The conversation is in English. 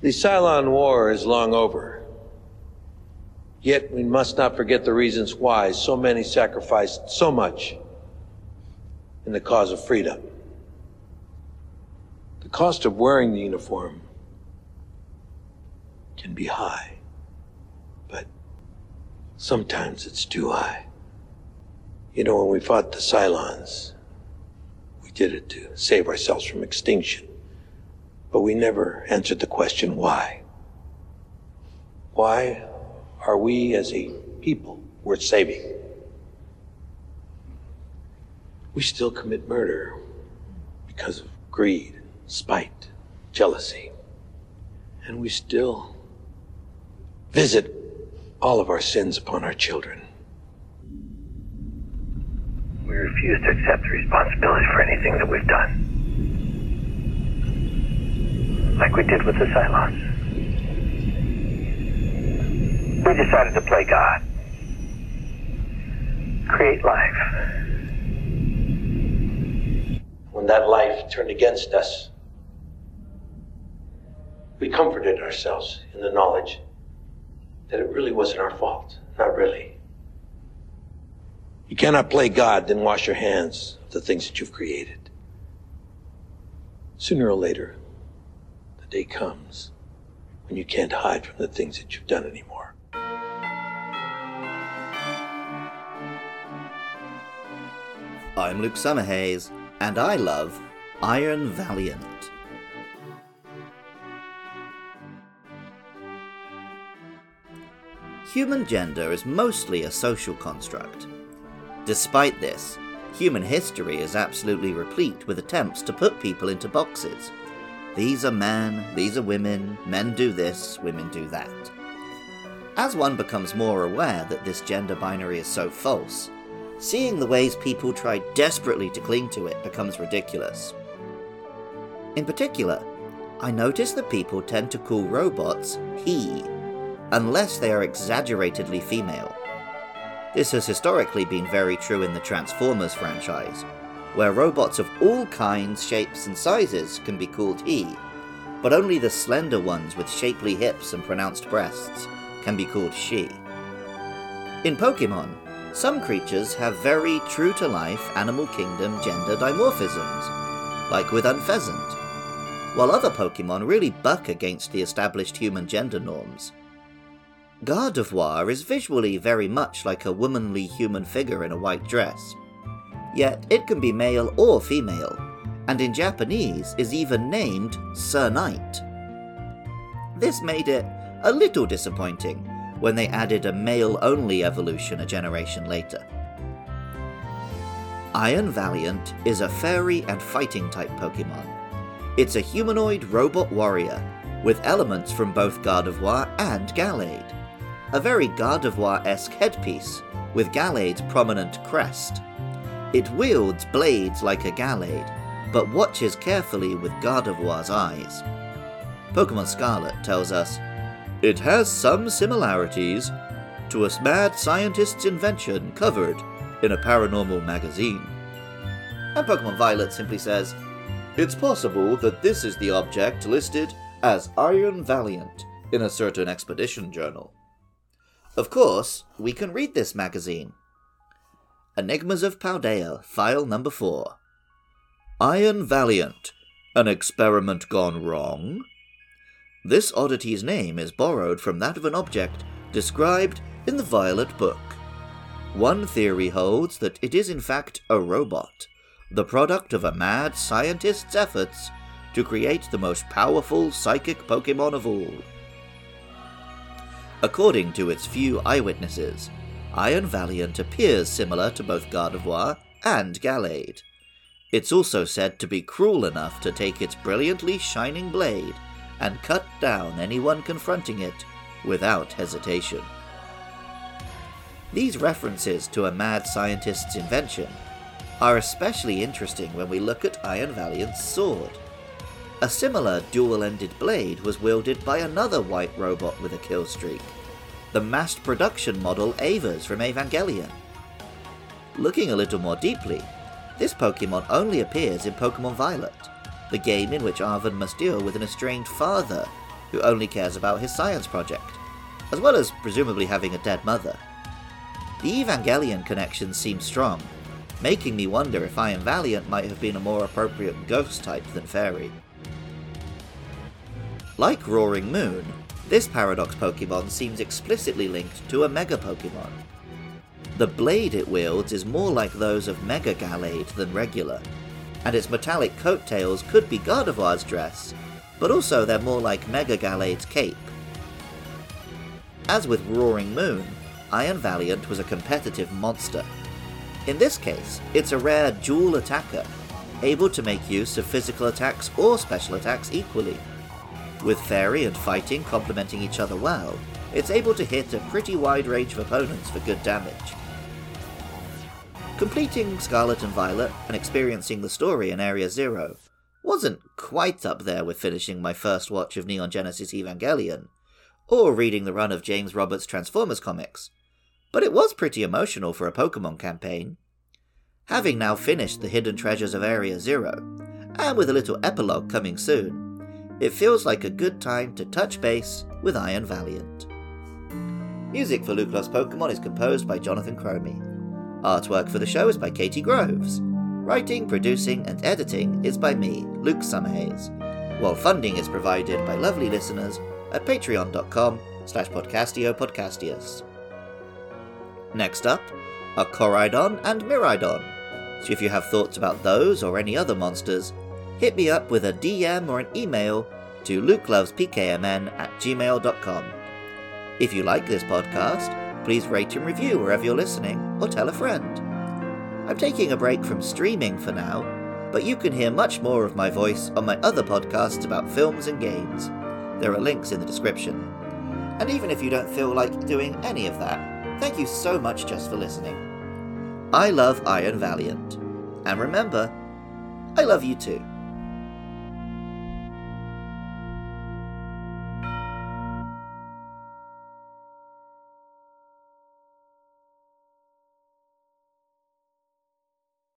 The Cylon War is long over. Yet we must not forget the reasons why so many sacrificed so much in the cause of freedom. The cost of wearing the uniform can be high, but sometimes it's too high. You know, when we fought the Cylons, we did it to save ourselves from extinction. But we never answered the question why. Why are we as a people worth saving? We still commit murder because of greed, spite, jealousy. And we still visit all of our sins upon our children. We refuse to accept the responsibility for anything that we've done. Like we did with the Cylons. We decided to play God. Create life. When that life turned against us, we comforted ourselves in the knowledge that it really wasn't our fault. Not really. You cannot play God, then wash your hands of the things that you've created. Sooner or later, day comes when you can't hide from the things that you've done anymore. I'm Luke Summerhays, and I love Iron Valiant. Human gender is mostly a social construct. Despite this, human history is absolutely replete with attempts to put people into boxes. These are men, these are women, men do this, women do that. As one becomes more aware that this gender binary is so false, seeing the ways people try desperately to cling to it becomes ridiculous. In particular, I notice that people tend to call robots he, unless they are exaggeratedly female. This has historically been very true in the Transformers franchise, where robots of all kinds, shapes, and sizes can be called he, but only the slender ones with shapely hips and pronounced breasts can be called she. In Pokemon, some creatures have very true to life Animal Kingdom gender dimorphisms, like with Unfezant, while other Pokemon really buck against the established human gender norms. Gardevoir is visually very much like a womanly human figure in a white dress. Yet it can be male or female, and in Japanese is even named Sir Knight. This made it a little disappointing when they added a male only evolution a generation later. Iron Valiant is a fairy and fighting type Pokemon. It's a humanoid robot warrior with elements from both Gardevoir and Gallade a very Gardevoir esque headpiece, with Gallade's prominent crest. It wields blades like a Gallade, but watches carefully with Gardevoir's eyes. Pokemon Scarlet tells us it has some similarities to a mad scientist's invention covered in a paranormal magazine. And Pokemon Violet simply says, It's possible that this is the object listed as Iron Valiant in a certain expedition journal. Of course, we can read this magazine. Enigmas of Paldea, file number 4. Iron Valiant, an experiment gone wrong? This oddity's name is borrowed from that of an object described in the Violet Book. One theory holds that it is in fact a robot, the product of a mad scientist's efforts to create the most powerful psychic Pokemon of all. According to its few eyewitnesses, Iron Valiant appears similar to both Gardevoir and Gallade. It's also said to be cruel enough to take its brilliantly shining blade and cut down anyone confronting it without hesitation. These references to a mad scientist's invention are especially interesting when we look at Iron Valiant's sword. A similar dual ended blade was wielded by another white robot with a kill streak, the mass production model EVAs from Evangelion. Looking a little more deeply, this Pokemon only appears in Pokemon Violet, the game in which Arven must deal with an estranged father who only cares about his science project, as well as presumably having a dead mother. The Evangelion connection seems strong, making me wonder if Iron Valiant might have been a more appropriate ghost type than fairy. Like Roaring Moon, this Paradox Pokemon seems explicitly linked to a Mega Pokemon. The blade it wields is more like those of Mega Gallade than regular, and its metallic coattails could be Gardevoir's dress, but also they're more like Mega Gallade's cape. As with Roaring Moon, Iron Valiant was a competitive monster. In this case, it's a rare dual attacker, able to make use of physical attacks or special attacks equally. With Fairy and Fighting complementing each other well, it's able to hit a pretty wide range of opponents for good damage. Completing Scarlet and Violet and experiencing the story in Area Zero wasn't quite up there with finishing my first watch of Neon Genesis Evangelion, or reading the run of James Roberts' Transformers comics, but it was pretty emotional for a Pokemon campaign. Having now finished the hidden treasures of Area Zero, and with a little epilogue coming soon, it feels like a good time to touch base with Iron Valiant. Music for Loves Pokemon is composed by Jonathan Cromie. Artwork for the show is by Katie Groves. Writing, producing, and editing is by me, Luke Summerhays, while funding is provided by lovely listeners at patreon.com slash podcastio. Next up are Koraidon and Miraidon, so if you have thoughts about those or any other monsters, hit me up with a DM or an email to lukelovespkmn at gmail.com. If you like this podcast, please rate and review wherever you're listening or tell a friend. I'm taking a break from streaming for now, but you can hear much more of my voice on my other podcasts about films and games. There are links in the description. And even if you don't feel like doing any of that, thank you so much just for listening. I love Iron Valiant. And remember, I love you too.